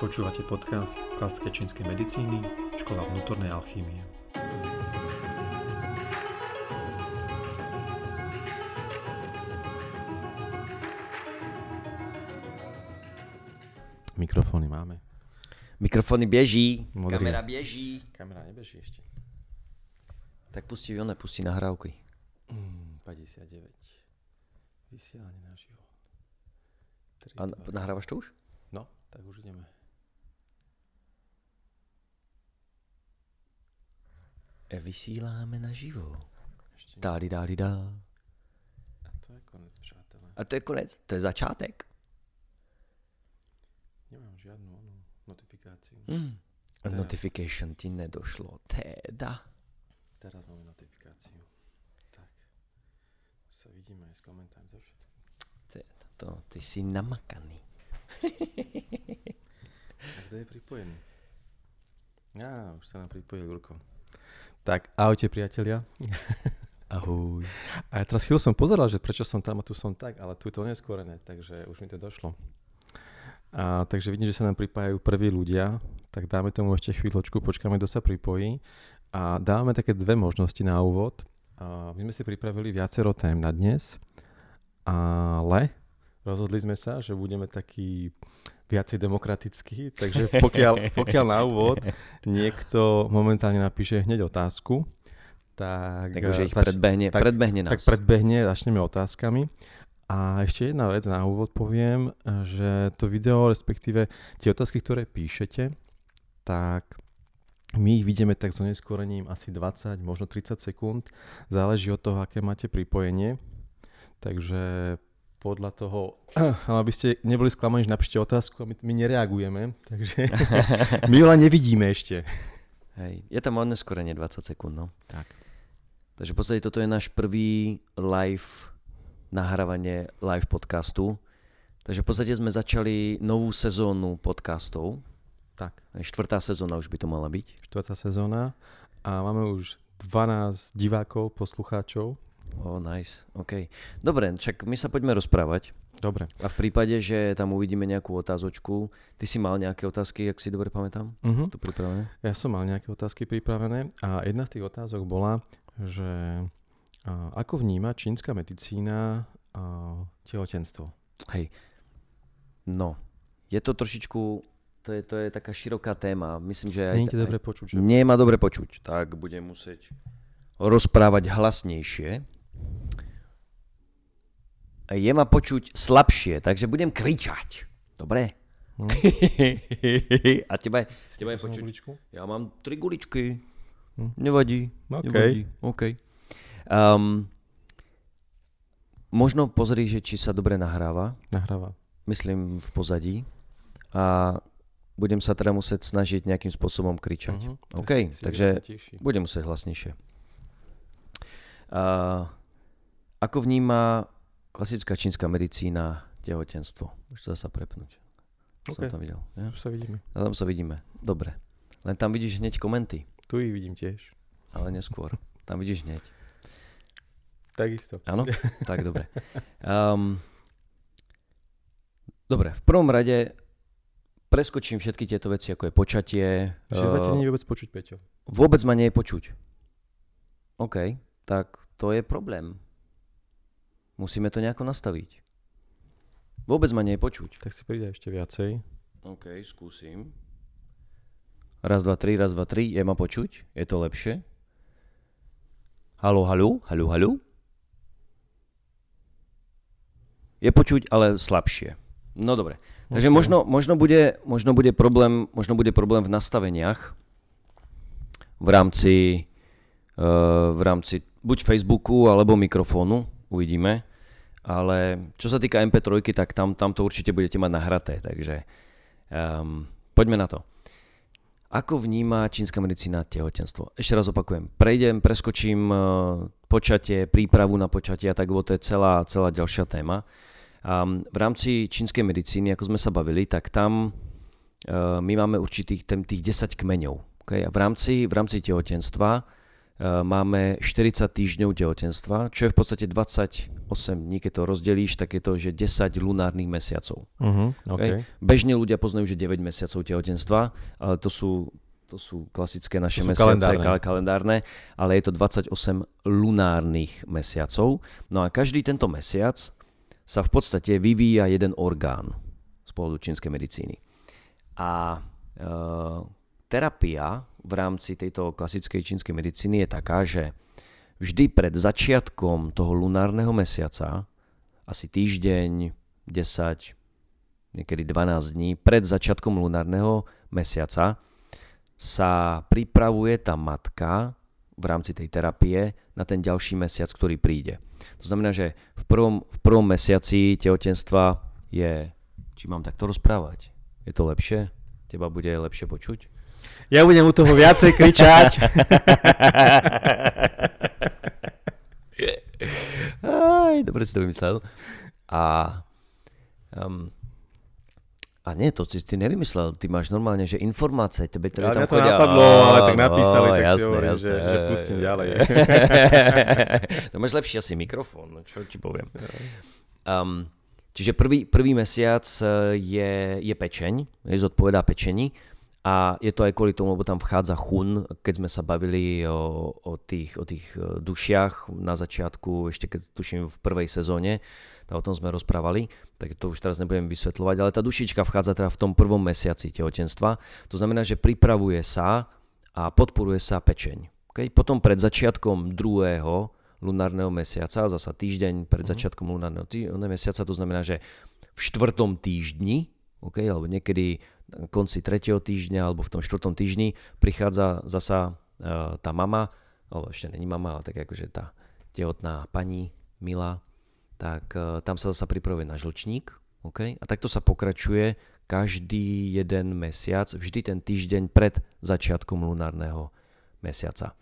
Počúvate podcast klasické čínskej medicíny, škola vnútornej alchýmie. Mikrofóny máme. Mikrofony běží, Modrý. kamera běží. Kamera nebeží ešte. Tak pustí one, pustí nahrávky. Mm, 59. Vysielanie naživo. 3, A nahrávaš to už? No, tak už ideme. Vysíláme naživo. Nie. Dáli, dáli, dá. A to je konec, přátelé. A to je konec, to je začátek. Nemám notifikáciu. Hmm. A Teraz. notification ti nedošlo, teda. Teraz máme notifikáciu. Tak. Už sa vidíme aj s komentármi so všetkým. teda to, ty si namakaný. A kto je pripojený? Á, už sa nám pripojil Jurko. Tak, ahojte priatelia. Ahoj. A ja teraz chvíľu som pozeral, že prečo som tam a tu som tak, ale tu je to neskorené, takže už mi to došlo. A, takže vidím, že sa nám pripájajú prví ľudia, tak dáme tomu ešte chvíľočku, počkáme, kto sa pripojí. A dáme také dve možnosti na úvod. A my sme si pripravili viacero tém na dnes, ale rozhodli sme sa, že budeme takí viacej demokratickí, takže pokiaľ, pokiaľ na úvod niekto momentálne napíše hneď otázku, tak, Takže ich zač- predbehne, tak- predbehne nás. tak predbehne, začneme otázkami. A ešte jedna vec na úvod poviem, že to video, respektíve tie otázky, ktoré píšete, tak my ich vidíme tak s oneskorením asi 20, možno 30 sekúnd. Záleží od toho, aké máte pripojenie. Takže podľa toho, aby ste neboli sklamaní, že napíšte otázku a my, my nereagujeme, takže my ju len nevidíme ešte. Hej, je tam odneskorenie 20 sekúnd, no. Tak. Takže v podstate toto je náš prvý live nahrávanie live podcastu. Takže v podstate sme začali novú sezónu podcastov. Tak. Aj Štvrtá sezóna už by to mala byť. štvrtá sezóna a máme už 12 divákov, poslucháčov. Oh, nice, OK. Dobre, čak my sa poďme rozprávať. Dobre. A v prípade, že tam uvidíme nejakú otázočku, ty si mal nejaké otázky, ak si dobre pamätám? Uh-huh. Tu pripravené? Ja som mal nejaké otázky pripravené a jedna z tých otázok bola, že a, ako vníma čínska medicína a, tehotenstvo? Hej. No, je to trošičku, to je, to je taká široká téma. Myslím, že aj... Nie je dobre počuť, že? Nie ma dobre počuť, tak budem musieť rozprávať hlasnejšie. Je ma počuť slabšie, takže budem kričať. Dobre? Hm. A teba teba je počuť. guličku? Ja mám tri guličky. Hm. Nevadí. OK. Nevadí. OK. Um, možno pozri, že či sa dobre nahráva. Nahráva. Myslím v pozadí. A budem sa teda musieť snažiť nejakým spôsobom kričať. Mhm. OK, si- si takže-. Budem musieť hlasnejšie. A ako vníma klasická čínska medicína tehotenstvo? Už to dá sa prepnúť. Som OK. tam videl. Ja? Už sa vidíme. A tam sa vidíme. Dobre. Len tam vidíš hneď komenty, Tu ich vidím tiež. ale neskôr. Tam vidíš hneď. Takisto. Áno? tak dobre. Um, dobre, v prvom rade preskočím všetky tieto veci, ako je počatie. Že uh, eh, nie vôbec počuť, Peťo. Vôbec ma nie je počuť. OK, tak to je problém. Musíme to nejako nastaviť. Vôbec ma nie je počuť. Tak si pridaj ešte viacej. OK, skúsim. Raz, dva, tri, raz, dva, tri. Je ma počuť? Je to lepšie? Halo, halo, halo, halo? Je počuť, ale slabšie. No dobre. Takže OK. možno, možno, bude, možno, bude problém, možno bude problém v nastaveniach v rámci, uh, v rámci buď Facebooku alebo mikrofónu, uvidíme. Ale čo sa týka MP3, tak tam, tam to určite budete mať nahraté, takže um, poďme na to. Ako vníma čínska medicína tehotenstvo? Ešte raz opakujem. Prejdem, preskočím uh, počatie, prípravu na počatie a tak, lebo to je celá, celá ďalšia téma. Um, v rámci čínskej medicíny, ako sme sa bavili, tak tam uh, my máme určitých ten, tých 10 kmeňov. Okay? A v rámci, v rámci tehotenstva máme 40 týždňov tehotenstva, čo je v podstate 28 dní, keď to rozdelíš, tak je to, že 10 lunárnych mesiacov. Uh-huh, okay. Bežne ľudia poznajú, že 9 mesiacov tehotenstva, ale to sú, to sú klasické naše To sú mesiace, kalendárne. kal- kalendárne, ale je to 28 lunárnych mesiacov. No a každý tento mesiac sa v podstate vyvíja jeden orgán z pohľadu čínskej medicíny. A e, terapia v rámci tejto klasickej čínskej medicíny je taká, že vždy pred začiatkom toho lunárneho mesiaca, asi týždeň, 10, niekedy 12 dní, pred začiatkom lunárneho mesiaca sa pripravuje tá matka v rámci tej terapie na ten ďalší mesiac, ktorý príde. To znamená, že v prvom, v prvom mesiaci tehotenstva je... Či mám takto rozprávať? Je to lepšie? Teba bude lepšie počuť? Ja budem u toho viacej kričať. Aj, dobre si to vymyslel. A, um, a nie, to si ty nevymyslel, ty máš normálne, že informácie, tebe, tebe Ale tam to chodia. napadlo, ale tak napísali, á, tak si jasné, hovorím, jasné. že- že pustím ďalej. no máš lepší asi mikrofón, no čo ti poviem. Um, čiže prvý, prvý mesiac eh, je, je pečeň, je zodpovedá pečení a je to aj kvôli tomu, lebo tam vchádza chun, keď sme sa bavili o, o, tých, o tých eh, dušiach na začiatku, ešte keď tuším v prvej sezóne, tak o tom sme rozprávali, tak to už teraz nebudem vysvetľovať, ale tá dušička vchádza teda v tom prvom mesiaci tehotenstva, to znamená, že pripravuje sa a podporuje sa pečeň. Okay? Potom pred začiatkom druhého lunárneho mesiaca, zasa týždeň pred začiatkom lunárneho tý- mesiaca, to znamená, že v štvrtom týždni, okay, alebo niekedy konci tretieho týždňa alebo v tom štvrtom týždni prichádza zasa uh, tá mama, alebo ešte není mama, ale tak akože tá tehotná pani, milá, tak uh, tam sa zasa pripravuje na žlčník, okay? a takto sa pokračuje každý jeden mesiac, vždy ten týždeň pred začiatkom lunárneho mesiaca.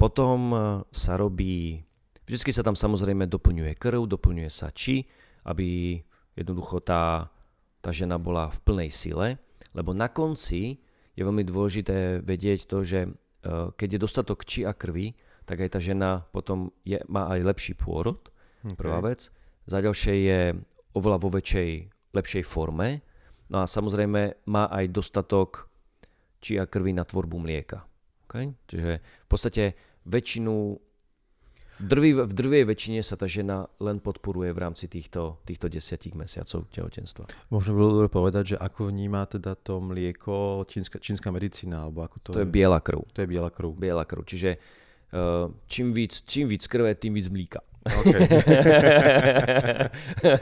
Potom e, sa robí, vždycky sa tam samozrejme doplňuje krv, doplňuje sa či, aby jednoducho tá, tá žena bola v plnej sile, lebo na konci je veľmi dôležité vedieť to, že e, keď je dostatok či a krvi, tak aj tá žena potom je, má aj lepší pôrod, okay. prvá vec. Za ďalšie je oveľa vo väčšej, lepšej forme. No a samozrejme má aj dostatok či a krvi na tvorbu mlieka. Okay? Čiže v podstate väčšinu, drví, v drvej väčšine sa tá žena len podporuje v rámci týchto, týchto desiatich mesiacov tehotenstva. Možno by bolo dobre povedať, že ako vníma teda to mlieko čínska, čínska medicína, alebo ako to, To je biela krv. to je biela krv. Biela krv. Čiže uh, čím, víc, čím víc krve, tým víc mlíka. Okay.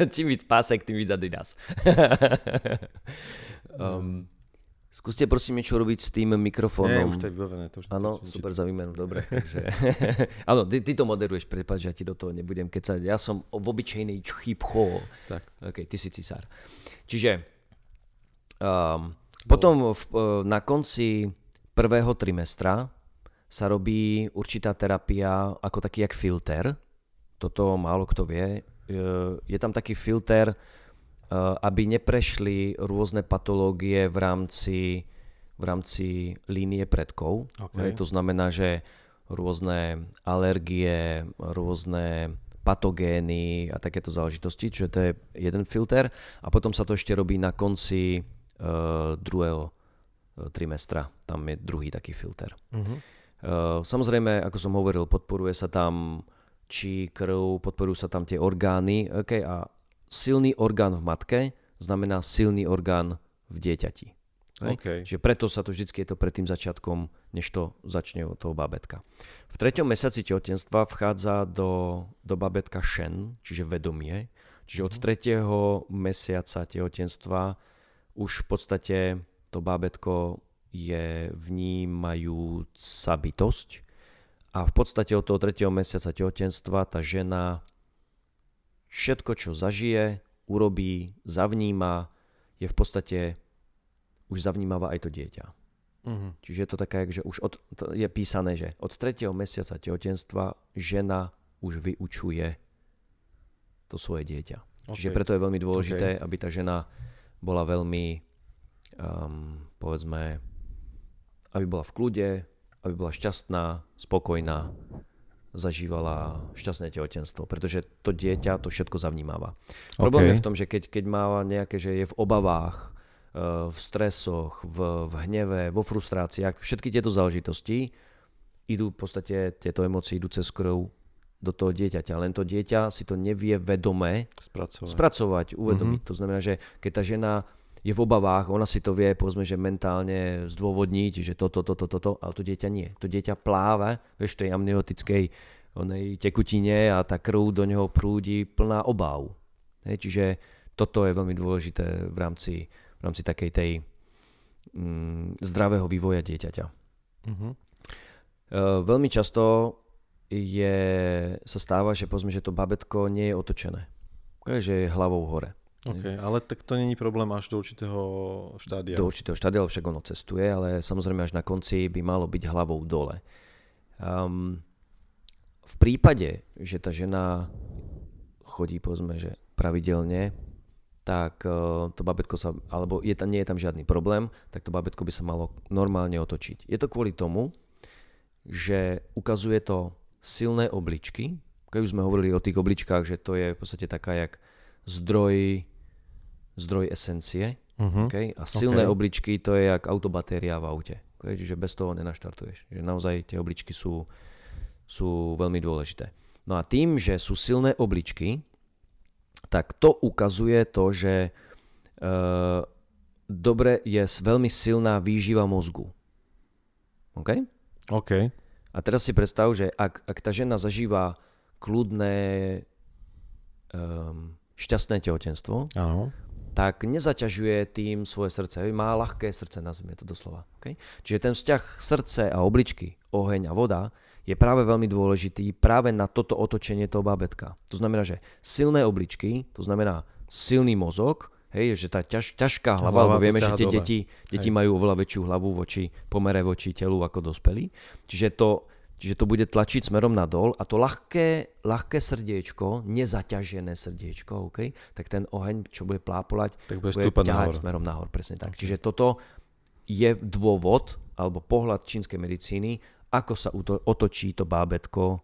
čím víc pásek, tým víc Adidas. um, skúste prosím niečo robiť s tým Nie, mikrofónom. už to je vybavené. To už Áno, super za výmenu, dobre. Takže... Áno, ty, ty to moderuješ, prepáč, že ja ti do toho nebudem kecať. Ja som v obyčejnej chýbcho. Tak. OK, ty si cisár. Čiže um, potom v, uh, na konci prvého trimestra sa robí určitá terapia ako taký jak filter. Toto málo kto vie. Je tam taký filter, aby neprešli rôzne patológie v rámci, v rámci línie predkov. OK. Hej, to znamená, že rôzne alergie, rôzne patogény a takéto záležitosti, čiže to je jeden filter a potom sa to ešte robí na konci uh, druhého uh, trimestra, tam je druhý taký filter. Mhm. Uh, samozrejme, ako som hovoril, podporuje sa tam či krv, podporujú sa tam tie orgány okay, a silný orgán v matke znamená silný orgán v dieťati. Hej? OK. Čiže preto sa to vždy je to pred tým začiatkom, než to začne od toho babetka. V treťom mesiaci tehotenstva vchádza do, do babetka šen, čiže vedomie. Čiže od tretieho mesiaca tehotenstva už v podstate to bábetko je vnímajúca bytosť a v podstate od toho tretieho mesiaca tehotenstva tá žena všetko, čo zažije, urobí, zavníma, je v podstate už zavnímava aj to dieťa. Mhm. Čiže je to také, že už od, je písané, že od tretieho mesiaca tehotenstva žena už vyučuje to svoje dieťa. Okay. Čiže preto je veľmi dôležité, aby tá žena bola veľmi, um, povedzme, aby bola v kľude, aby bola šťastná, spokojná, zažívala šťastné tehotenstvo, pretože to dieťa to všetko zavnímáva. Problém OK. je v tom, že keď, keď má nejaké, že je v obavách, eh, v stresoch, v, v hneve, vo frustráciách, všetky tieto záležitosti idú v podstate, tieto emócie idú cez krv do toho dieťaťa. Len to dieťa si to nevie vedome Spracovať. spracovať, uvedomiť. To znamená, že keď tá žena je v obavách, ona si to vie, povedzme, že mentálne zdôvodniť, že toto, toto, toto, ale to dieťa nie. To dieťa pláva, vieš, tej amniotickej onej tekutine a tá krv do neho prúdi plná obáv. Hej, čiže toto je veľmi dôležité v rámci, v rámci takej tej mm, zdravého vývoja dieťaťa. Mhm. E, veľmi často je, sa stáva, že povedzme, že to babetko nie je otočené. Že je hlavou hore. OK, ale tak to není problém až do určitého štádia. Do určitého štádia, lebo však ono cestuje, ale samozrejme až na konci by malo byť hlavou dole. Um, v prípade, že tá žena chodí, povedzme, že pravidelne, tak uh, to babetko sa, alebo je tam, nie je tam žiadny problém, tak to babetko by sa malo normálne otočiť. Je to kvôli tomu, že ukazuje to silné obličky. Keď už sme hovorili o tých obličkách, že to je v podstate taká jak zdroj, zdroj esencie. Uh-huh. Okay? A silné OK. obličky to je jak autobatéria v aute. Okay? Čiže bez toho nenaštartuješ. Že naozaj tie obličky sú, sú veľmi dôležité. No a tým, že sú silné obličky, tak to ukazuje to, že e, dobre je veľmi silná výživa mozgu. OK? OK. A teraz si predstav, že ak, ak tá žena zažíva kľudné, um, šťastné tehotenstvo, Áno. Tak nezaťažuje tým svoje srdce. Má ľahké srdce, nazvime to doslova. Okay? Čiže ten vzťah srdce a obličky, oheň a voda je práve veľmi dôležitý práve na toto otočenie toho bábetka. To znamená, že silné obličky, to znamená silný mozog, hej, že tá ťaž, ťažká hlava, Hlava lebo vieme, že tie dole. deti, deti Hej. majú oveľa väčšiu hlavu voči pomere voči telu ako dospelí. Čiže to, čiže to bude tlačiť smerom nadol a to ľahké, ľahké srdiečko, nezaťažené srdiečko, okay, tak ten oheň, čo bude plápolať, Tak bude bude ťahať nahor. smerom nahor. Presne tak. Čiže toto je dôvod alebo pohľad čínskej medicíny, ako sa otočí to bábetko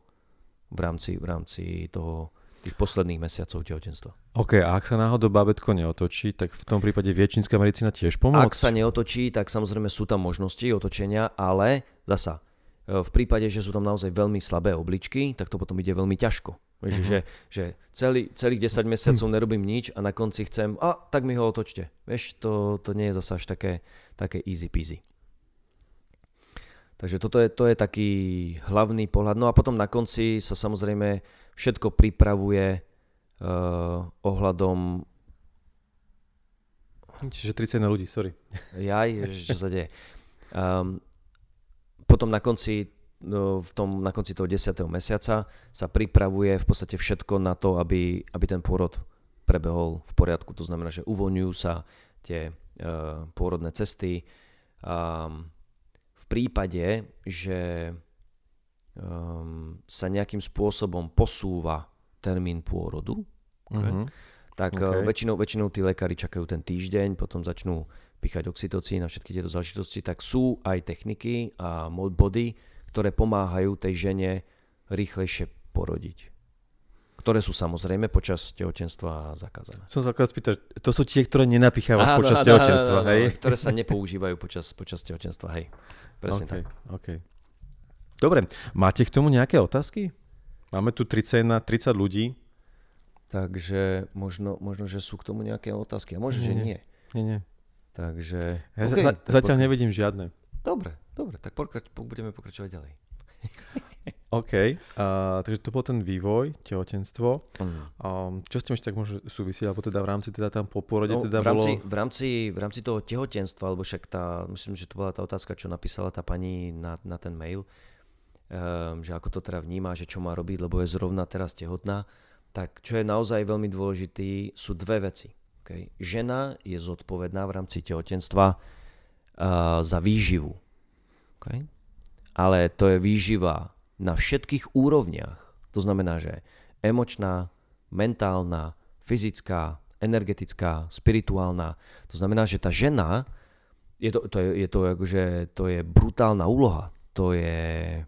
v rámci, v rámci toho, tých posledných mesiacov tehotenstva. OK, a ak sa náhodou bábetko neotočí, tak v tom prípade vie čínska medicína tiež pomôcť? Ak sa neotočí, tak samozrejme sú tam možnosti otočenia, ale zasa, v prípade, že sú tam naozaj veľmi slabé obličky, tak to potom ide veľmi ťažko. Vieš, Mhm. že, že celý, celých 10 mesiacov nerobím nič a na konci chcem, a tak mi ho otočte. Vieš, to, to nie je zasa až také, také easy peasy. Takže toto je, to je taký hlavný pohľad. No a potom na konci sa samozrejme všetko pripravuje uh, ohľadom Čiže 31 ľudí, sorry. Jaj, čo sa deje. Um, potom na konci, no, v tom, na konci toho 10. mesiaca sa pripravuje v podstate všetko na to, aby, aby ten pôrod prebehol v poriadku. To znamená, že uvoľňujú sa tie uh, pôrodné cesty. Um, v prípade, že um, sa nejakým spôsobom posúva termín pôrodu, Uh-huh. tak OK. okay. väčšinou, väčšinou tí lekári čakajú ten týždeň, potom začnú píchať oxytocín a všetky tieto záležitosti, tak sú aj techniky a body, ktoré pomáhajú tej žene rýchlejšie porodiť. Ktoré sú samozrejme počas tehotenstva zakázané. Som sa akorát spýtal, to sú tie, ktoré nenapichávaš Áno, počas áno, tehotenstva, áno, áno, hej? Ktoré sa nepoužívajú počas, počas tehotenstva, hej. Presne OK, tak. OK. Dobre, máte k tomu nejaké otázky? Máme tu 31, 30 ľudí. Takže možno, možno, že sú k tomu nejaké otázky. A možno, že Nie. nie. Nie, nie. Takže... Ja OK, za, zatiaľ pokra- nevidím žiadne. Dobre, dobre, tak pokrač, po- budeme pokračovať ďalej. OK, a, takže to bol ten vývoj, tehotenstvo. Mm. Um, čo s tým ešte tak môže súvisieť, alebo teda v rámci teda tam po porode No, teda v, rámci, bolo... v, rámci, v rámci toho tehotenstva, alebo však tá, myslím, že to bola tá otázka, čo napísala tá pani na, na ten mail, um, že ako to teda vníma, že čo má robiť, lebo je zrovna teraz tehotná, tak čo je naozaj veľmi dôležitý, sú dve veci. Okay? Žena je zodpovedná v rámci tehotenstva uh, za výživu. Okay? Ale to je výživa na všetkých úrovniach. To znamená, že emočná, mentálna, fyzická, energetická, spirituálna. To znamená, že tá žena, je to, to, je, je to, akože, to je brutálna úloha. to je,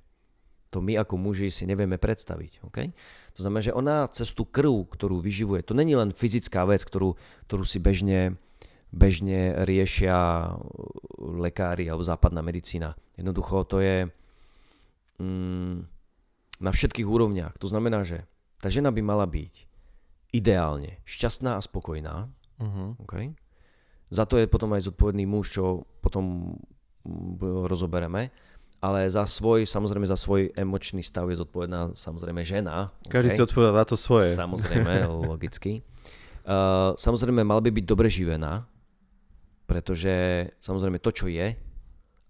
to my ako muži si nevieme predstaviť. Okay? To znamená, že ona cez tú krv, ktorú vyživuje, to není len fyzická vec, ktorú, ktorú si bežne, bežne riešia lekári alebo západná medicína. Jednoducho to je mm, na všetkých úrovniach. To znamená, že tá žena by mala byť ideálne šťastná a spokojná. Uh-huh. Okay? Za to je potom aj zodpovedný muž, čo potom mm, rozobereme ale za svoj, samozrejme za svoj emočný stav je zodpovedná samozrejme žena. Každý okay? si odpovedá za to svoje. Samozrejme, logicky. Uh, samozrejme, mal by byť dobre živená, pretože samozrejme to, čo je,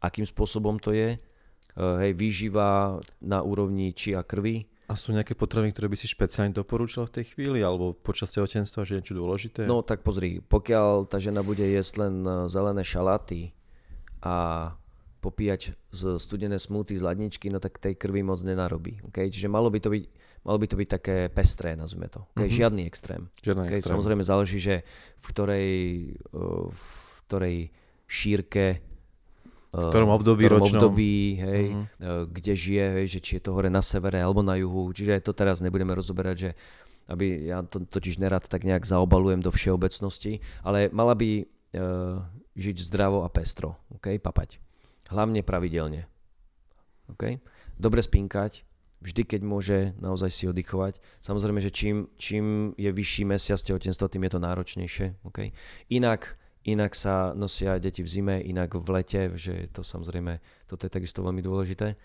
akým spôsobom to je, uh, hej, výživa na úrovni či a krvi. A sú nejaké potraviny, ktoré by si špeciálne doporúčal v tej chvíli, alebo počas tehotenstva, že je niečo dôležité? No tak pozri, pokiaľ tá žena bude jesť len uh, zelené šaláty a popíjať studené smuty z ladničky, no tak tej krvi moc nenarobí. Okay? Čiže malo by to byť, malo by to byť také pestré, nazvime to. Okay? Mm-hmm. Žiadny extrém. Žiadny okay? extrém. Samozrejme záleží, že v ktorej, v ktorej šírke v ktorom období v ktorom ročnom. období, hej, mm-hmm. kde žije, hej, že či je to hore na severe alebo na juhu. Čiže to teraz nebudeme rozoberať, že aby ja to totiž nerad tak nejak zaobalujem do všeobecnosti, ale mala by uh, žiť zdravo a pestro, okay, papať. Hlavne pravidelne. Okay? Dobre spinkať, vždy keď môže naozaj si oddychovať. Samozrejme, že čím, čím je vyšší mesiac tehotenstva, tým je to náročnejšie. Okay? Inak, inak sa nosia deti v zime, inak v lete, že to samozrejme, toto je takisto veľmi dôležité.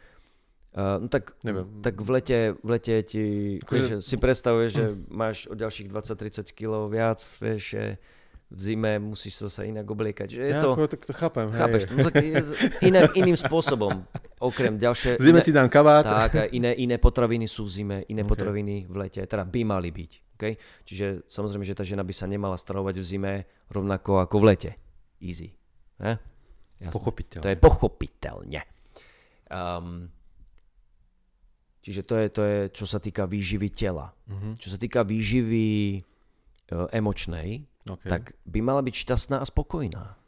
Uh, no tak, Neviem. tak v lete, v lete ti, vieš, si predstavuješ, že máš o ďalších 20-30 kg viac, vieš, v zime musíš sa sa inak obliekať. Že je ja, to, ako, tak to chápem. Chápeš, no, tak je iné, iným spôsobom. Okrem ďalšie... V zime iné, si dám kabát. Tak, iné, iné potraviny sú v zime, iné okay. potraviny v lete. Teda by mali byť. Okay? Čiže samozrejme, že tá žena by sa nemala stravovať v zime rovnako ako v lete. Easy. Eh? Pochopiteľne. To je pochopiteľne. Um, čiže to je, to je, čo sa týka výživy tela. Uh-huh. Čo sa týka výživy uh, emočnej, okay. tak by mala byť šťastná a spokojná.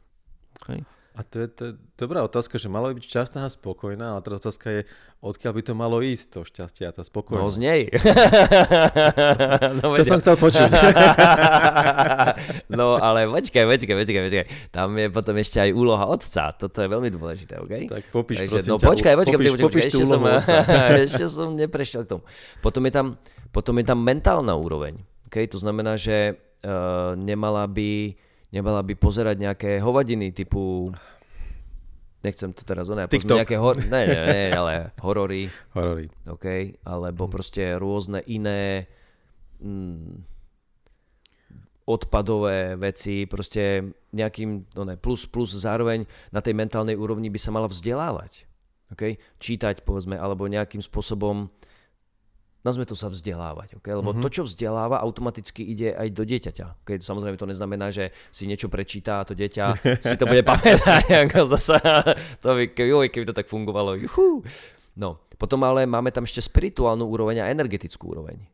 Okay? A to je, to je dobrá otázka, že mala by byť šťastná a spokojná, ale tá otázka je, odkiaľ by to malo ísť, to šťastie a tá spokojnosť. No z nej. no, to som chcel počuť. no ale počkaj, počkaj, počkaj, počkaj. Tam je potom ešte aj úloha otca, toto je veľmi dôležité, OK? Tak popíš, Takže, prosím no, ťa, počkaj, počkaj, popíš, počkaj, popíš, ešte, som, ešte som neprešiel k tomu. Potom je tam, potom je tam mentálna úroveň. Okay? To znamená, že uh, nemala by nemala by pozerať nejaké hovadiny typu nechcem to teraz oné, nejaké hor, ne, ne, ne, ale horory, horory. Okay? alebo mm. proste rôzne iné mm, odpadové veci, proste nejakým, no ne, plus, plus zároveň na tej mentálnej úrovni by sa mala vzdelávať. Okay? Čítať, povedzme, alebo nejakým spôsobom nazme to sa vzdelávať. Okay? Lebo mm-hmm. to, čo vzdeláva, automaticky ide aj do dieťaťa. Okay? Samozrejme to neznamená, že si niečo prečíta a to dieťa si to bude pamätať. Ako zasa, to by, keby, keby to tak fungovalo. Juhu. No, potom ale máme tam ešte spirituálnu úroveň a energetickú úroveň.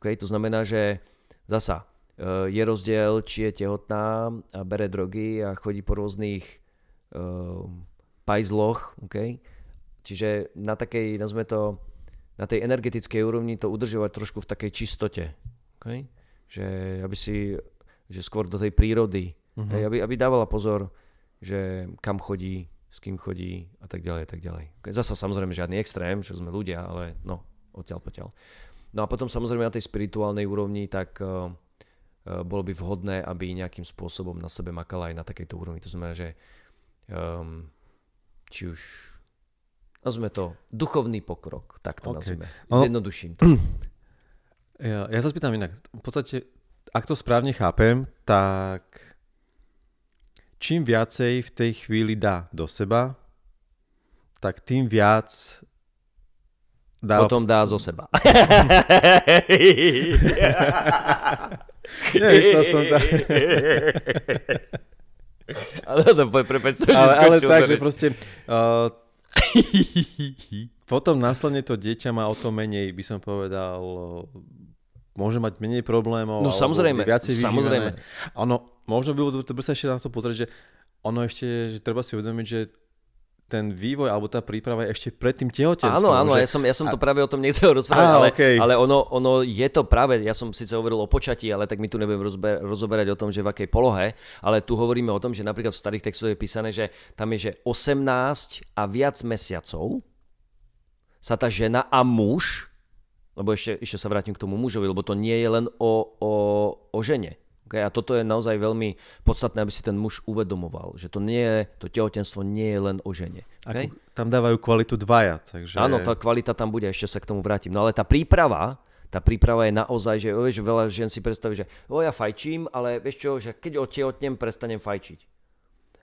Okay? To znamená, že zasa e, je rozdiel, či je tehotná a bere drogy a chodí po rôznych uh, pajzloch. Okay? Čiže na takej, nazme to, na tej energetickej úrovni to udržovať trošku v takej čistote. Okay? Že aby si, že skôr do tej prírody, uh-huh. hej, aby, aby dávala pozor, že kam chodí, s kým chodí a tak ďalej a tak ďalej. Okay? Zasa samozrejme žiadny extrém, že sme ľudia, ale no, odtiaľ potiaľ. No a potom samozrejme na tej spirituálnej úrovni, tak uh, uh, bolo by vhodné, aby nejakým spôsobom na sebe makala aj na takejto úrovni. To znamená, že um, či už Nazvime to duchovný pokrok, tak to okay. nazvime. Zjednoduším to. Ja, ja sa spýtam inak. V podstate, ak to správne chápem, tak čím viacej v tej chvíli dá do seba, tak tým viac dá... Potom dá zo seba. Nevystal som to. ale to prepač, ale, ale tak, že proste uh, Potom následne to dieťa má o to menej, by som povedal, môže mať menej problémov. No samozrejme, samozrejme. Ono, možno by bolo sa ešte na to pozrieť, že ono ešte, že treba si uvedomiť, že ten vývoj alebo tá príprava je ešte pred tým tehotenstvom. Áno, áno, že... ja som, ja som to práve o tom nechcel rozprávať, Á, ale, okej. ale ono, ono je to práve, ja som síce hovoril o počatí, ale tak my tu nebudem rozber, rozoberať o tom, že v akej polohe, ale tu hovoríme o tom, že napríklad v starých textoch je písané, že tam je, že 18 a viac mesiacov sa tá žena a muž, lebo ešte, ešte sa vrátim k tomu mužovi, lebo to nie je len o, o, o žene. Okay? A toto je naozaj veľmi podstatné, aby si ten muž uvedomoval, že to, nie je, to tehotenstvo nie je len o žene. Okay? Ako, tam dávajú kvalitu dvaja, takže... Áno, tá kvalita tam bude, ešte sa k tomu vrátim. No ale tá príprava, tá príprava je naozaj, že, vieš, veľa žien si predstaví, že o, ja fajčím, ale vieš čo, že keď otehotnem, prestanem fajčiť.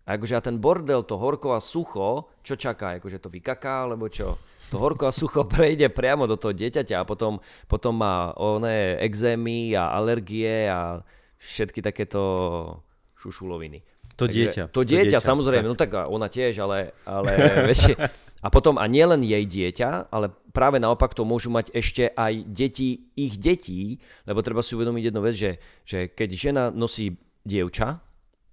A akože a ten bordel, to horko a sucho, čo čaká? Akože to vykaká, alebo čo? To horko a sucho prejde priamo do toho dieťaťa a potom, potom má oné exémy a alergie a všetky takéto šušuloviny. To Takže dieťa. To dieťa, samozrejme, no tak ona tiež, ale, ale vieš, a potom a nielen jej dieťa, ale práve naopak to môžu mať ešte aj deti ich detí, lebo treba si uvedomiť jednu vec, že, že keď žena nosí dievča,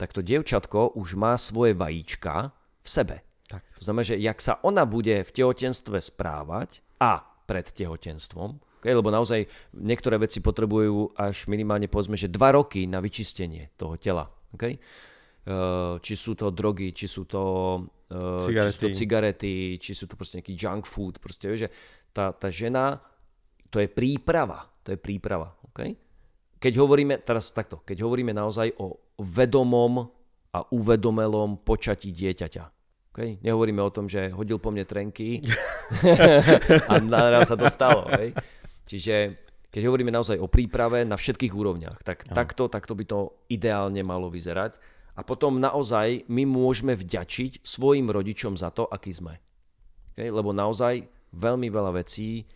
tak to dievčatko už má svoje vajíčka v sebe. Tak. To znamená, že jak sa ona bude v tehotenstve správať a pred tehotenstvom, okay, lebo naozaj niektoré veci potrebujú až minimálne povedzme, že dva roky na vyčistenie toho tela. Okay? Uh, či sú to drogy, či sú to, uh, či sú to Cigarety. cigarety, či sú to proste nejaký junk food. Proste, vieš, že tá, tá žena, to je príprava. To je príprava. Okay? Keď hovoríme, teraz takto, keď hovoríme naozaj o vedomom a uvedomelom počatí dieťaťa. Okay? Nehovoríme o tom, že hodil po mne trenky a naraz sa to stalo. Okay? Čiže keď hovoríme naozaj o príprave na všetkých úrovniach, tak takto, takto by to ideálne malo vyzerať. A potom naozaj my môžeme vďačiť svojim rodičom za to, aký sme. Okay? Lebo naozaj veľmi veľa vecí,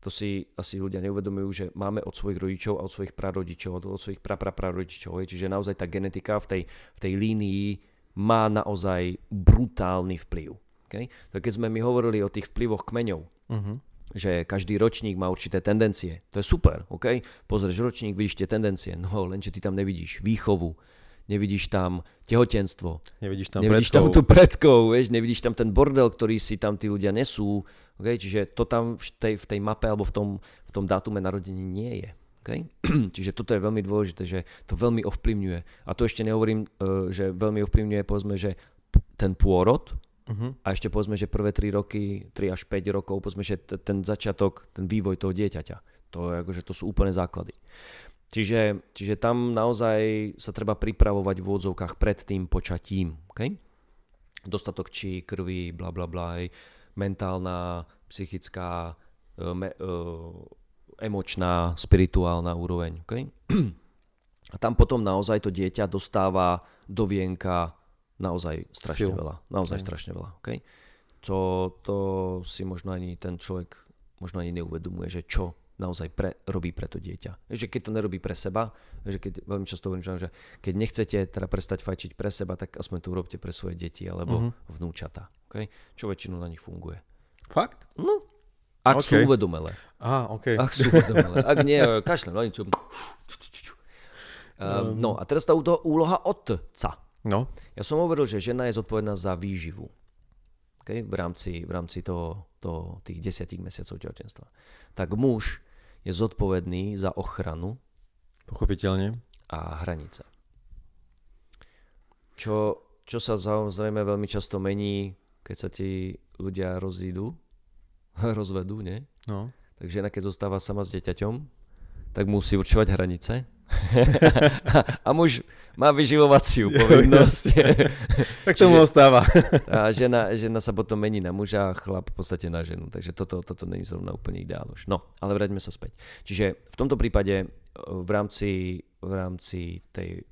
to si asi ľudia neuvedomujú, že máme od svojich rodičov a od svojich prarodičov, od svojich prapraprarodičov. Čiže naozaj tá genetika v tej, v tej línii má naozaj brutálny vplyv. Okay? Tak keď sme my hovorili o tých vplyvoch kmeňov, Uh-huh. Že každý ročník má určité tendencie. To je super, OK? Pozrieš ročník, vidíš tie tendencie, no lenže ty tam nevidíš výchovu, nevidíš tam tehotenstvo, Nevidíš tam nevidíš predkov. tam tú predkov, vieš, nevidíš tam ten bordel, ktorý si tam tí ľudia nesú, OK? Čiže to tam v tej, v tej mape alebo v tom, v tom dátume narodení nie je. Okay? Čiže toto je veľmi dôležité, že to veľmi ovplyvňuje. A to ešte nehovorím, eh, že veľmi ovplyvňuje, povedzme, že ten pôrod, Uh-huh. a ešte povedzme, že prvé 3 roky, 3 až 5 rokov, povedzme, že t- ten začiatok, ten vývoj toho dieťaťa, to, akože, to sú úplné základy. Čiže, čiže tam naozaj sa treba pripravovať v úvodzovkách pred tým počatím. Okay? Dostatok či krvi, bla bla bla, mentálna, psychická, e, me, e, emočná, spirituálna úroveň. Okay? A tam potom naozaj to dieťa dostáva do vienka naozaj strašne Sil. veľa. Naozaj Hej. strašne veľa. Okay? To, to si možno ani ten človek možno ani neuvedomuje, že čo naozaj pre, robí pre to dieťa. Že keď to nerobí pre seba, že keď, veľmi často hovorím, že keď nechcete teda prestať fajčiť pre seba, tak aspoň to urobte pre svoje deti alebo Mhm. vnúčata. Okay? Čo väčšinu na nich funguje. Fakt? No, ak sú OK. uvedomelé. Á, OK. Ak sú uvedomelé. Ak nie, kašľa, no niečo. Um, no a teraz tá úloha otca. No, Ja som hovoril, že žena je zodpovedná za výživu. Okay? V rámci, v rámci toho, toho, tých desiatich mesiacov tehotenstva. Tak muž je zodpovedný za ochranu pochopiteľne. a hranice. Čo, čo sa samozrejme veľmi často mení, keď sa ti ľudia rozídu, rozvedú, nie? No. Tak žena, keď zostáva sama s dieťaťom, tak musí určovať hranice. A muž má vyživovaciu povinnosť. Tak tomu ostáva. a žena, žena sa potom mení na muža a chlap v podstate na ženu. Takže toto, toto není zrovna úplne ideál už. No, ale vráťme sa späť. Čiže v tomto prípade e, v rámci, v rámci tej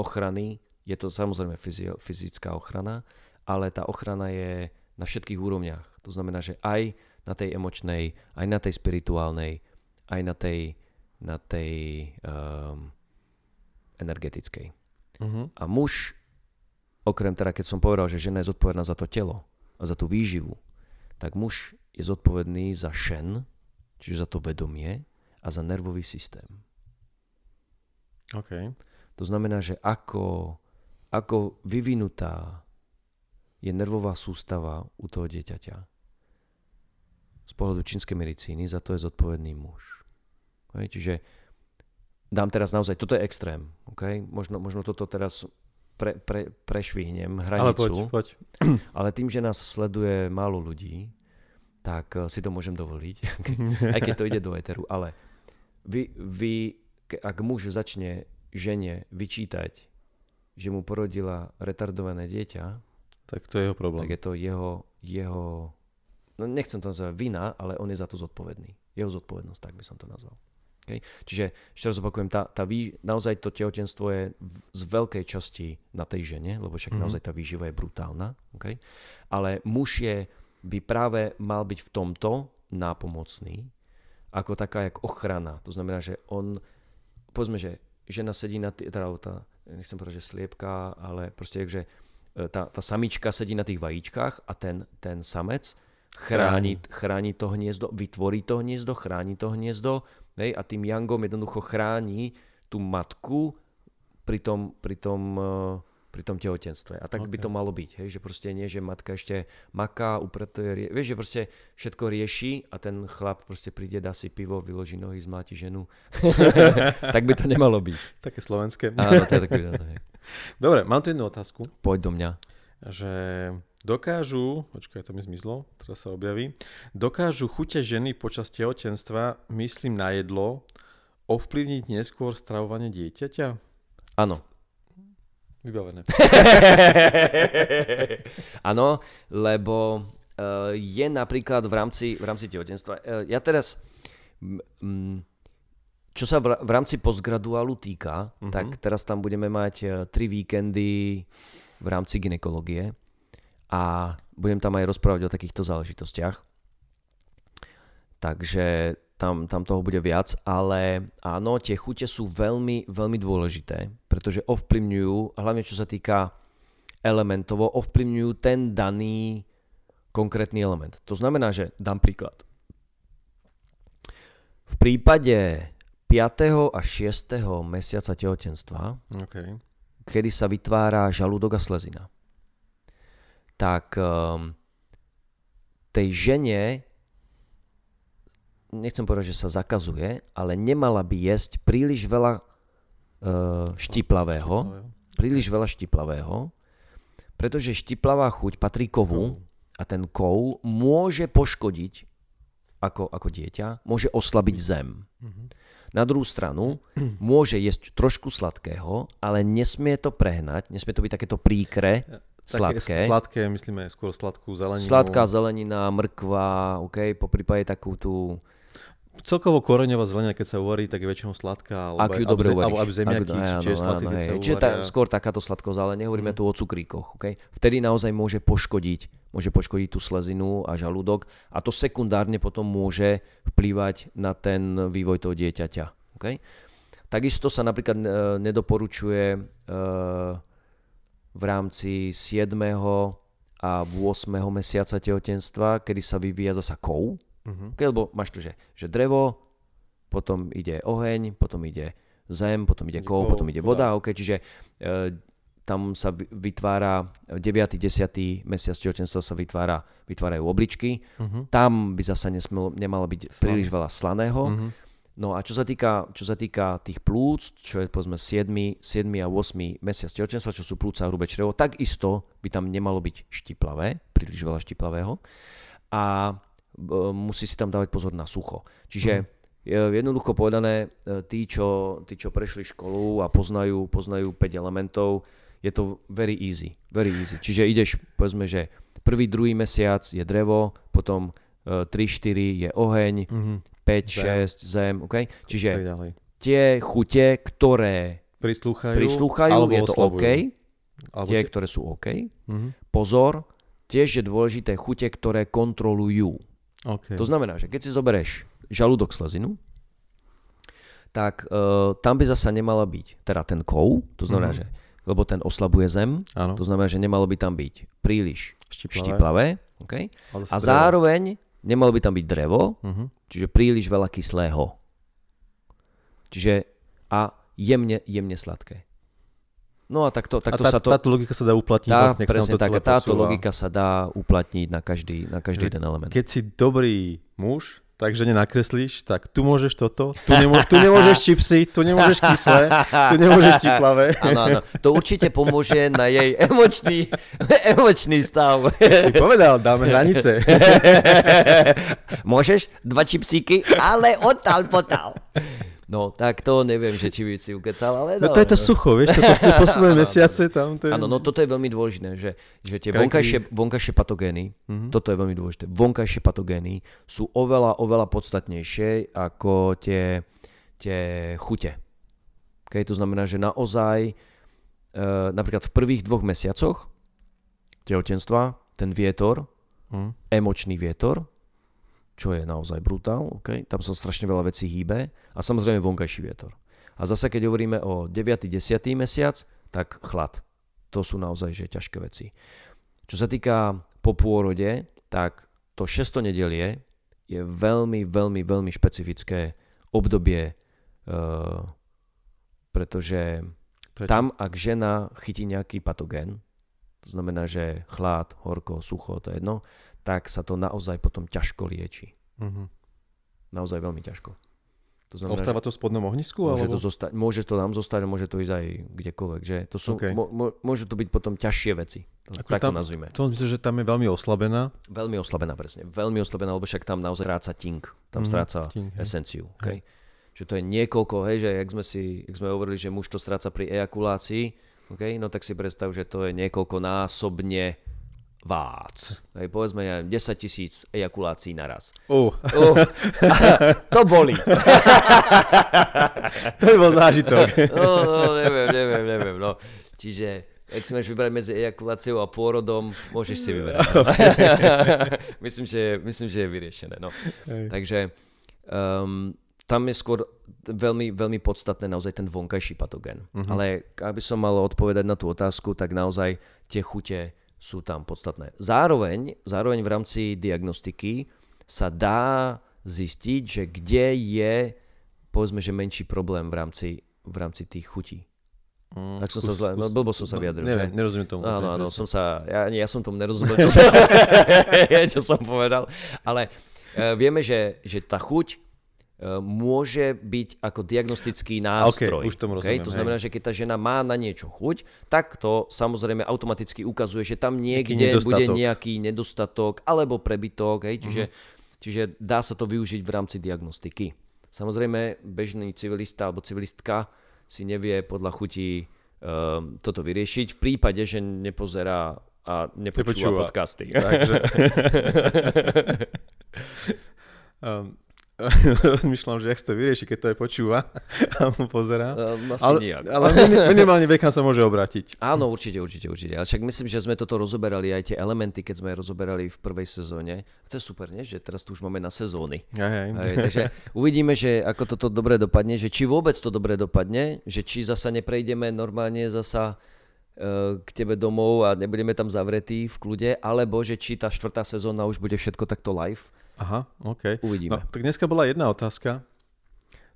ochrany je to samozrejme fyzio, fyzická ochrana, ale tá ochrana je na všetkých úrovniach. To znamená, že aj na tej emočnej, aj na tej spirituálnej, aj na tej, na tej um, energetickej. Uh-huh. A muž, okrem teda, keď som povedal, že žena je zodpovedná za to telo a za tú výživu, tak muž je zodpovedný za šen, čiže za to vedomie a za nervový systém. OK. To znamená, že ako, ako vyvinutá je nervová sústava u toho dieťaťa. Z pohľadu čínskej medicíny za to je zodpovedný muž. Okay? Čiže dám teraz naozaj, toto je extrém. Okay? Možno, možno toto teraz pre, pre, prešvihnem hranicu. Ale poď, poď. Ale tým, že nás sleduje málo ľudí, tak eh, si to môžem dovoliť, aj keď to ide do eteru. Ale vy, vy, ak muž začne žene vyčítať, že mu porodila retardované dieťa, tak to je jeho problém. tak je to jeho, jeho no nechcem to nazvať vina, ale on je za to zodpovedný. Jeho zodpovednosť, tak by som to nazval. Okay? Čiže ešte raz opakujem, tá, tá vý, naozaj to tehotenstvo je v, z veľkej časti na tej žene, lebo však mm-hmm. naozaj tá výživa je brutálna. Okay? Ale muž je, by práve mal byť v tomto nápomocný, ako taká jak ochrana. To znamená, že on, povedzme, že žena sedí na tých, teda tá, nechcem povedať, že sliepka, ale proste, že e, tá, tá samička sedí na tých vajíčkach a ten, ten samec chráni, chráni to hniezdo, vytvorí to hniezdo, chráni to hniezdo hej, a tým Yangom jednoducho chráni tú matku pri tom, pri tom, uh, pri tom tehotenstve. A tak okay. by to malo byť, hej, že proste nie, že matka ešte maká, upratuje, vieš, že proste všetko rieši a ten chlap proste príde, dá si pivo, vyloží nohy, zmáti ženu. tak by to nemalo byť. Také slovenské. Áno, to je také. Dobre, mám tu jednu otázku. Poď do mňa. Že dokážu, počkaj, to mi zmizlo, teraz sa objaví, dokážu chute ženy počas tehotenstva, myslím na jedlo, ovplyvniť neskôr stravovanie dieťaťa? Áno. Vybavené. Áno, lebo uh, je napríklad v rámci, v rámci tehotenstva, uh, ja teraz, čo sa v, rámci postgraduálu týka, uh-huh. tak teraz tam budeme mať uh, tri víkendy v rámci ginekológie a budem tam aj rozprávať o takýchto záležitostiach. Takže tam, tam toho bude viac, ale áno, tie chute sú veľmi, veľmi dôležité, pretože ovplyvňujú, hlavne čo sa týka elementovo, ovplyvňujú ten daný konkrétny element. To znamená, že dám príklad. V prípade 5. a 6. mesiaca tehotenstva, okay. kedy sa vytvára žalúdok a slezina, tak um, tej žene, nechcem povedať, že sa zakazuje, ale nemala by jesť príliš veľa uh, štiplavého, príliš veľa štiplavého, pretože štiplavá chuť patrí kovu a ten kov môže poškodiť ako, ako dieťa, môže oslabiť zem. Na druhú stranu môže jesť trošku sladkého, ale nesmie to prehnať, nesmie to byť takéto príkre, Sladké. Sladké, myslíme skôr sladkú zeleninu. Sladká zelenina, mrkva, OK, po prípade takú tú... Celkovo koreňová zelenina, keď sa uvarí, tak je väčšinou sladká. Alebo Ak ju dobre uvaríš. Alebo zemiaky, čiže sladké, keď sa Čiže tá, skôr takáto sladkosť, ale nehovoríme mm. tu o cukríkoch. Okay? Vtedy naozaj môže poškodiť, môže poškodiť tú slezinu a žalúdok a to sekundárne potom môže vplývať na ten vývoj toho dieťaťa. Okay? Takisto sa napríklad e, nedoporučuje e, v rámci 7. a 8. mesiaca tehotenstva, kedy sa vyvíja zasa kov. Uh-huh. Okay, lebo máš tu, že, že drevo, potom ide oheň, potom ide zem, potom ide kov, potom ide voda. Okay, čiže e, tam sa vytvára 9. 10. mesiac tehotenstva sa vytvára, vytvárajú obličky. Uh-huh. Tam by zasa nesmelo, nemalo byť Slané. príliš veľa slaného. Uh-huh. No a čo sa týka, čo sa týka tých plúc, čo je povedzme 7, 7 a 8 mesiac tehotenstva, čo sú plúca a hrubé črevo, takisto by tam nemalo byť štiplavé, príliš veľa štiplavého a e, musí si tam dávať pozor na sucho. Čiže mm. jednoducho povedané, e, tí čo, tí, čo prešli školu a poznajú, poznajú 5 elementov, je to very easy. Very easy. Čiže ideš, povedzme, že prvý, druhý mesiac je drevo, potom 3, e, 4 je oheň, mm-hmm. 5, zem. 6, zem, OK? Čiže tie chute, ktoré prislúchajú, prislúchajú je to oslabujú. OK, alebo tie, ktoré sú OK. Mm-hmm. Pozor, tiež je dôležité chute, ktoré kontrolujú. Okay. To znamená, že keď si zoberieš žalúdok slezinu, tak uh, tam by zasa nemala byť teda ten kov, to znamená, mm-hmm. že lebo ten oslabuje zem, ano. to znamená, že nemalo by tam byť príliš štiplavé, štiplavé okay? a zároveň nemalo by tam byť drevo, uh-huh. čiže príliš veľa kyslého. Čiže a jemne, jemne sladké. No a takto, A takto tá, sa to... táto logika sa dá uplatniť Tá, vlastne, presne tak, a táto posúva. logika sa dá uplatniť na každý, na každý jeden element. Keď si dobrý muž, takže nenakreslíš, tak tu môžeš toto, tu, nemô- tu nemôžeš čipsy, tu nemôžeš kyslé, tu nemôžeš čiplavé. Áno, áno. To určite pomôže na jej emočný, emočný stav. Si povedal, dáme hranice. Môžeš dva čipsíky, ale odtal potal. No, tak to neviem, že či by si ukecal, ale No to je to sucho, vieš, toto sú posledné Áno, áno. mesiace tam. To je... Áno, no toto je veľmi dôležité, že, že tie vonkajšie, vonkajšie patogény, Mhm. toto je veľmi dôležité, vonkajšie patogény sú oveľa, oveľa podstatnejšie ako tie, tie chute. Okay, to znamená, že naozaj, e, napríklad v prvých dvoch mesiacoch tehotenstva, ten vietor, Mhm. emočný vietor, čo je naozaj brutál, okay? tam sa strašne veľa vecí hýbe a samozrejme vonkajší vietor. A zase keď hovoríme o 9. 10. mesiac, tak chlad. To sú naozaj že ťažké veci. Čo sa týka po pôrode, tak to 6. nedelie je veľmi, veľmi, veľmi špecifické obdobie, uh, pretože Prečo? tam, ak žena chytí nejaký patogén, to znamená, že chlad, horko, sucho, to je jedno, tak sa to naozaj potom ťažko lieči. Mhm. Naozaj veľmi ťažko. To znamená, Ostáva to v spodnom ohnisku? že môže, alebo? to zostať, môže to tam zostať môže to ísť aj kdekoľvek. Že? To sú, OK. mo, môžu to byť potom ťažšie veci. Akože tak to tam- nazvime. To myslím, že tam je veľmi oslabená. Veľmi oslabená presne. Veľmi oslabená, lebo však tam naozaj stráca tink. Tam Mhm, stráca tink, hej. esenciu. Okay? Že to je niekoľko, hej, že jak sme, si, jak sme hovorili, že muž to stráca pri ejakulácii, okay? no tak si predstav, že to je niekoľkonásobne vác. Hej, povedzme, neviem, 10 tisíc ejakulácií naraz. Oh, Uh, to boli. to by bol zážitok. No, no, neviem, neviem, neviem. No. Čiže ak si máš vybrať medzi ejakuláciou a pôrodom, môžeš si vyberať. No. myslím, že, myslím, že je vyriešené. No. Hej. Takže um, tam je skôr veľmi, veľmi podstatné naozaj ten vonkajší patogén. Mhm. Ale aby som mal odpovedať na tú otázku, tak naozaj tie chute sú tam podstatné. Zároveň, zároveň v rámci diagnostiky sa dá zistiť, že kde je povedzme, že menší problém v rámci, v rámci tých chutí. Mm, Tak som sa zle, no blbo som sa vyjadril, Neviem, že? nerozumiem tomu. Áno, áno, som sa, ja, ja som tomu nerozumel, čo som, čo som povedal, ale uh, vieme, že, že tá chuť môže byť ako diagnostický nástroj. už tomu rozumiem, To znamená, že keď tá žena má na niečo chuť, tak to samozrejme automaticky ukazuje, že tam niekde bude nejaký nedostatok alebo prebytok, hej? Čiže, čiže dá sa to využiť v rámci diagnostiky. Samozrejme, bežný civilista alebo civilistka si nevie podľa chutí um, toto vyriešiť v prípade, že nepozerá a nepočúva, Nepočúva. podcasty. Takže... um, rozmýšľam, že jak to vyrieši, keď to aj počúva a mu pozerá. Um, asi Ale, nijak. ale minim- minimálne vekam sa môže obrátiť. Áno, určite, určite, určite. Ale však myslím, že sme toto rozoberali aj tie elementy, keď sme rozoberali v prvej sezóne. To je super, nie? Že teraz tu už máme na sezóny. Aj, aj. Hej, takže uvidíme, že ako toto dobre dopadne, že či vôbec to dobre dopadne, že či zasa neprejdeme normálne zasa e, k tebe domov a nebudeme tam zavretí v kľude, alebo že či tá štvrtá sezóna už bude všetko takto live. Aha, OK. Uvidíme. No, tak dneska bola jedna otázka.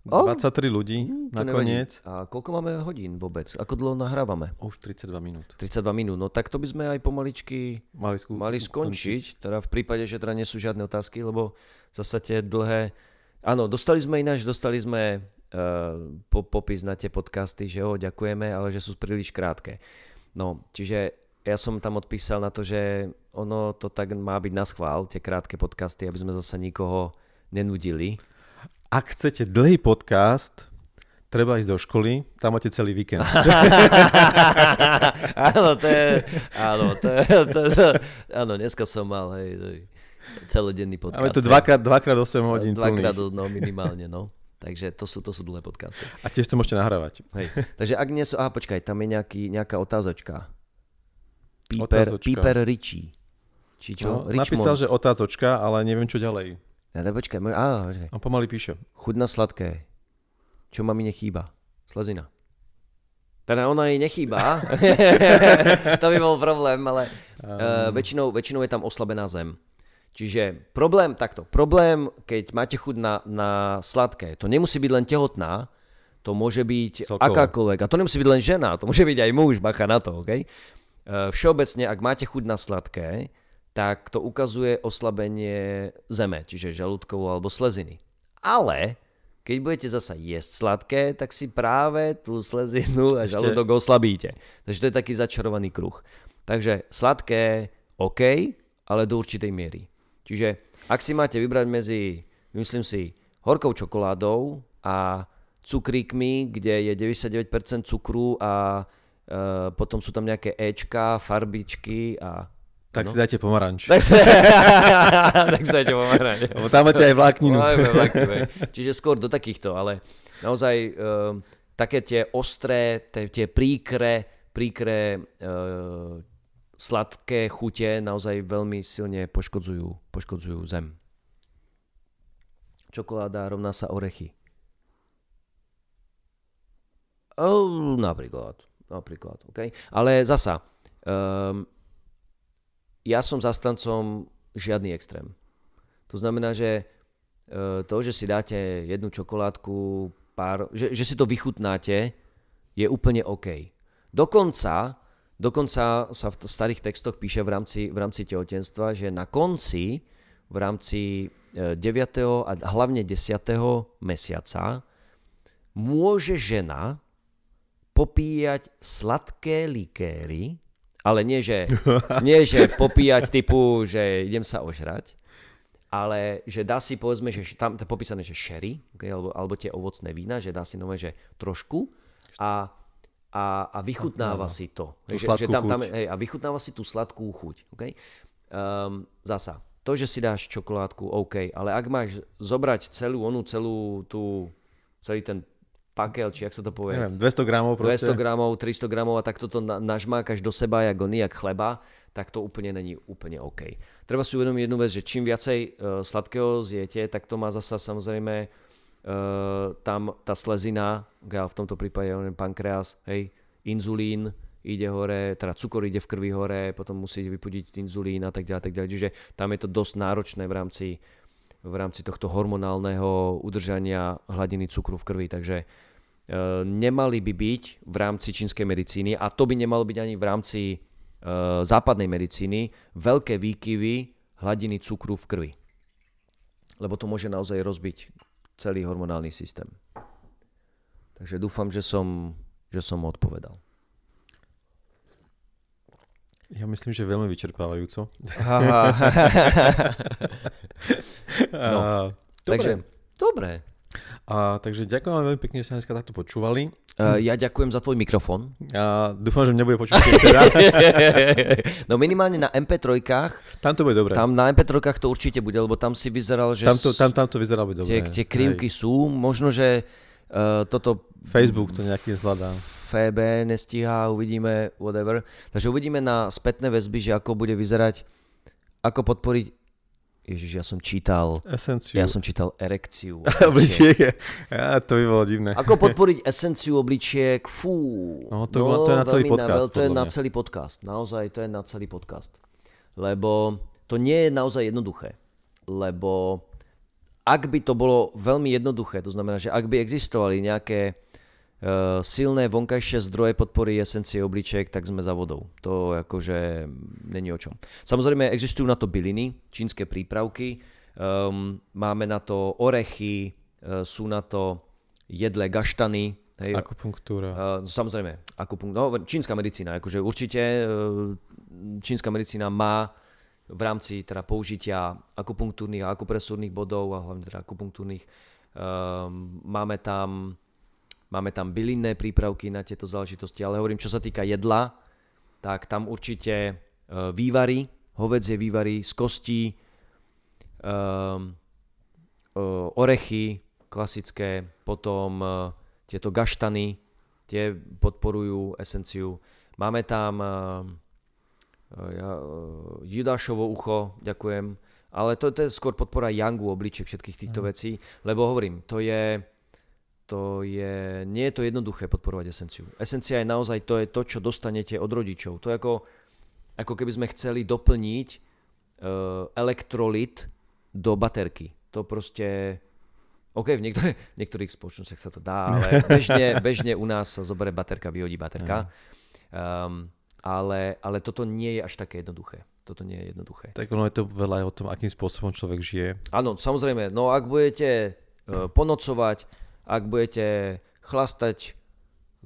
O. 23 ľudí To nakoniec. nevadí. A koľko máme hodín vôbec? Ako dlho nahrávame? Už 32 minút. 32 minút. No tak to by sme aj pomaličky Mali, skú... mali skončiť, teda v prípade, že teda nie sú žiadne otázky, lebo zasa tie dlhé... Áno, dostali sme ináč, dostali sme uh, po, popis na tie podcasty, že jo, ďakujeme, ale že sú príliš krátke. No, čiže ja som tam odpísal na to, že ono to tak má byť na schvál, tie krátke podcasty, aby sme zasa nikoho nenudili. Ak chcete dlhý podcast, treba ísť do školy, tam máte celý víkend. áno, to je, áno, to je, to, to, áno, dneska som mal, hej, hej celodenný podcast. Tu hej. dvakrát, dvakrát 8 hodín Dvakrát, plných. no minimálne, no. Takže to sú, to sú dlhé podcasty. A tiež to môžete nahrávať. Hej. Takže ak nie sú... Aha, počkaj, tam je nejaký, nejaká otázočka. Piper, Otázočka. Piper Richie. Či čo? No, Richmond. napísal, že otázočka, ale neviem, čo ďalej. Ja, da, počkaj, môj, á, počkaj. On pomaly píše. Chuť na sladké. Čo mami nechýba? Slezina. Teda ona jej nechýba. to by bol problém, ale uh, väčšinou, väčšinou je tam oslabená zem. Čiže problém, takto, problém, keď máte chuť na, na sladké, to nemusí byť len tehotná, to môže byť Celkovo. akákoľvek. A to nemusí byť len žena, to môže byť aj muž, bacha na to, OK? Uh, všeobecne, ak máte chuť na sladké, tak to ukazuje oslabenie zeme, čiže žalúdkovú alebo sleziny. Ale keď budete zasa jesť sladké, tak si práve tú slezinu a žalúdok oslabíte. Takže to je taký začarovaný kruh. Takže sladké, OK, ale do určitej miery. Čiže ak si máte vybrať medzi, myslím si, horkou čokoládou a cukríkmi, kde je 99% cukru a e, potom sú tam nejaké Ečka, farbičky a... Tak No. si dajte pomaranč. Tak sa idete pomerať. Lebo tam máte aj vlákninu. Máme. Čiže skôr do takýchto, ale naozaj um, také tie ostré, tie, tie príkre, príkre uh, sladké chute naozaj veľmi silne poškodzujú, poškodzujú zem. Čokoláda rovná sa orechy. Oh, napríklad. Napríklad, okay? Ale zasa, um, ja som zastancom žiadny extrém. To znamená, že e, to, že si dáte jednu čokoládku, pár, že, že si to vychutnáte, je úplne OK. Dokonca, dokonca sa v starých textoch píše v rámci, v rámci tehotenstva, že na konci, v rámci e, 9. a hlavne 10. mesiaca, môže žena popíjať sladké likéry, ale nie, že, nie, že popíjať typu, že idem sa ožrať, ale že dá si povedzme, že tam je popísané, že sherry, okay, alebo, alebo tie ovocné vína, že dá si nové, že trošku a, a, a vychutnáva si to. Že, že tam, tam, hej, a vychutnáva si tú sladkú chuť. Okay? Um, zasa, to, že si dáš čokoládku, OK, ale ak máš zobrať celú onú, celú tú, celý ten pakel, či jak sa to povie, Neviem, 200 gramov proste. 200 gramov, 300 gramov a tak toto na, nažmákaš do seba, jak oný, jak chleba, tak to úplne není úplne OK. Treba si uvedomiť jednu vec, že čím viacej uh, sladkého zjete, tak to má zasa samozrejme uh, tam tá slezina, v tomto prípade neviem, pankreas, hej, inzulín ide hore, teda cukor ide v krvi hore, potom musíte vypudiť inzulín a tak ďalej, tak ďalej. Čiže tam je to dosť náročné v rámci, v rámci tohto hormonálneho udržania hladiny cukru v krvi, takže nemali by byť v rámci čínskej medicíny a to by nemalo byť ani v rámci e, západnej medicíny veľké výkyvy hladiny cukru v krvi. Lebo to môže naozaj rozbiť celý hormonálny systém. Takže dúfam, že som, že som odpovedal. Ja myslím, že veľmi vyčerpávajúco. No, A, Takže, dobre. A, takže ďakujem vám veľmi pekne, že ste dneska takto počúvali. Uh, ja ďakujem za tvoj mikrofón. A dúfam, že mňa bude počuť no minimálne na MP3, Tam to bude dobré. Tam, na MP3 to určite bude, lebo tam si vyzeral, že tam, to, tam, tam to vyzerá byť dobre. tie, tie krivky sú. Možno, že uh, toto Hej. Facebook to nejaký zvládá. FB nestíhá, uvidíme, whatever. Takže uvidíme na spätné väzby, že ako bude vyzerať, ako podporiť Ježiš, ja som čítal, Esenciu. ja som čítal erekciu. Obličiek. Ja, to by bolo divné. Ako podporiť esenciu obličiek? Fú. No, to je- to je na celý podcast, veľ- to je na celý podcast. Naozaj, to je na celý podcast. Lebo to nie je naozaj jednoduché. Lebo ak by to bolo veľmi jednoduché, to znamená, že ak by existovali nejaké silné vonkajšie zdroje podpory esencie obličiek, tak sme za vodou. To akože není o čom. Samozrejme, existujú na to byliny, čínske prípravky, um, máme na to orechy, uh, sú na to jedle gaštany, hej, Akupunktúra. Uh, samozrejme, akupunkt, no, čínska medicína, akože určite uh, čínska medicína má v rámci teda použitia akupunktúrnych a akupresúrnych bodov a hlavne teda akupunktúrnych um, máme tam máme tam bylinné prípravky na tieto záležitosti, ale hovorím, čo sa týka jedla, tak tam určite uh, vývary, hovedzie vývary z kostí, um, uh, orechy klasické, potom tieto gaštany, tie podporujú esenciu. Máme tam ja, judášovo ucho, ďakujem, ale to, to je skôr podpora yangu obličiek všetkých týchto vecí, lebo hovorím, to je, to je, nie je to jednoduché podporovať esenciu. Esencia je naozaj, to je to, čo dostanete od rodičov. To je ako, ako keby sme chceli doplniť uh, elektrolit do baterky. To proste, OK, v, niektoré, v niektorých spoločnostiach sa to dá, ale bežne, bežne u nás sa zoberie baterka, vyhodí baterka. Um, ale, ale toto nie je až také jednoduché. Toto nie je jednoduché. Tak ono je to veľa aj o tom, akým spôsobom človek žije. Áno, samozrejme. No ak budete uh, ponocovať, ak budete chlastať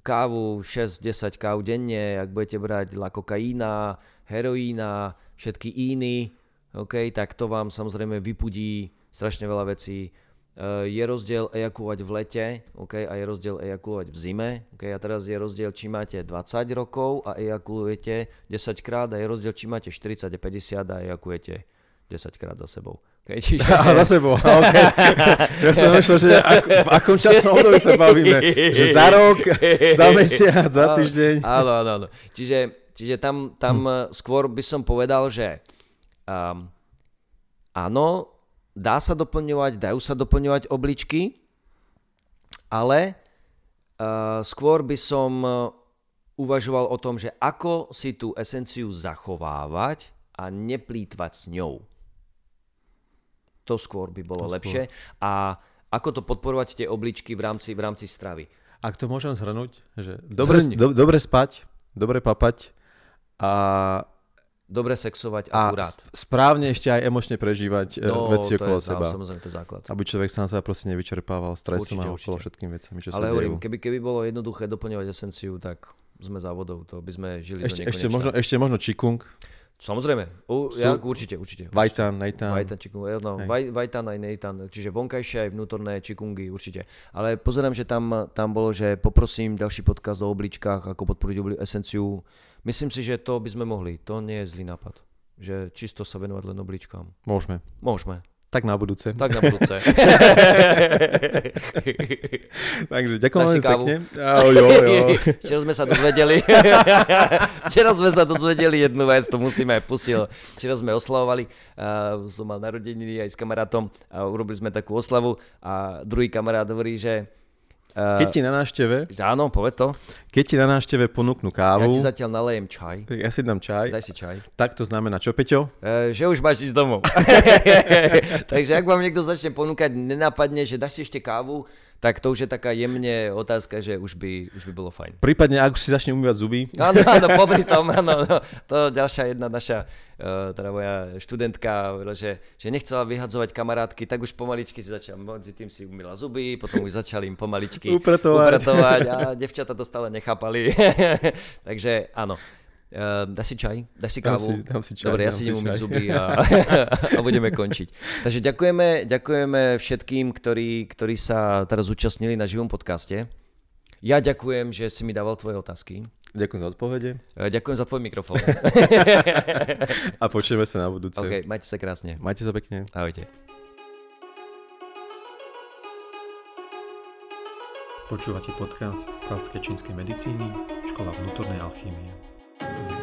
kávu 6-10 káv denne, ak budete brať la kokaína, heroína, všetky iní, okay, tak to vám samozrejme vypudí strašne veľa vecí. Uh, je rozdiel ejakulovať v lete okay, a je rozdiel ejakulovať v zime. Okay, a teraz je rozdiel, či máte 20 rokov a ejakulujete 10 krát a je rozdiel, či máte 40 a 50 a ejakulujete 10 krát za sebou. Okay, čiže... A za sebou, okay. Ja som myslel, že ako, v akom časom období sa bavíme. Že za rok, za mesiac, za týždeň. Áno, áno, áno. Čiže, čiže tam, tam hm. skôr by som povedal, že um, áno, dá sa doplňovať, dajú sa doplňovať obličky, ale uh, skôr by som uh, uvažoval o tom, že ako si tú esenciu zachovávať a neplýtvať s ňou. To skôr by bolo to lepšie. Skôr. A ako to podporovať tie obličky v rámci, v rámci stravy. Ak to môžem zhrnúť, že dobre, do, dobre spať, dobre papať a dobre sexovať a akurát. správne ešte aj emočne prežívať e, no, veci okolo je, seba. Samozrejme, to je základ. Aby človek sa na seba proste nevyčerpával stresom určite, a okolo všetkým vecami, čo Ale sa hovorím, keby, keby bolo jednoduché doplňovať esenciu, tak sme závodov, to by sme žili ešte, do ešte možno, ešte možno čikung. Samozrejme, u, ja, určite, určite. Vajtan, nejtan. Vajtan, čikung, no, vaj, vajtan aj nejtan, čiže vonkajšie aj vnútorné čikungy, určite. Ale pozerám, že tam, tam bolo, že poprosím ďalší podcast o obličkách, ako podporiť esenciu. Myslím si, že to by sme mohli, to nie je zlý nápad že čisto sa venovať len obličkám. Môžeme. Môžeme. Tak na budúce. Tak na budúce. Takže ďakujem veľmi pekne. Oh, jo, jo. Včera sme sa dozvedeli. Včera sme sa dozvedeli jednu vec, to musíme aj pustiť. Včera sme oslavovali, uh, som mal narodeniny aj s kamarátom a urobili sme takú oslavu a druhý kamarát hovorí, že keď ti na návšteve... Áno, povedz to. Keď ti na návšteve ponúknú kávu... Ja ti zatiaľ nalejem čaj. Ja si dám čaj. Daj si čaj. Tak to znamená čo, Peťo? Uh, že už máš ísť domov. Takže ak vám niekto začne ponúkať, nenápadne, že dáš si ešte kávu, tak to už je taká jemne otázka, že už by, už by bolo fajn. Prípadne, ak si začne umývať zuby. Áno, áno, popri tom, áno, no, to ďalšia jedna naša, uh, teda moja študentka, že, že nechcela vyhadzovať kamarátky, tak už pomaličky si začala, medzi tým si umýla zuby, potom už začali im pomaličky upratovať, upratovať a devčata to stále nechápali. Takže áno, Uh, dáš si čaj? Dáš si kávu? Dám si, dám si čaj, Dobre, ja si idem umyť zuby a, a budeme končiť. Takže ďakujeme, ďakujeme všetkým, ktorí, ktorí sa teraz zúčastnili na živom podcaste. Ja ďakujem, že si mi dával tvoje otázky. Ďakujem za odpovede. Uh, ďakujem za tvoj mikrofón. a počujeme sa na budúce. OK, majte sa krásne. Majte sa pekne. Ahojte. Počúvate podcast Klasické čínskej medicíny, škola vnútornej alchýmie. Thank you.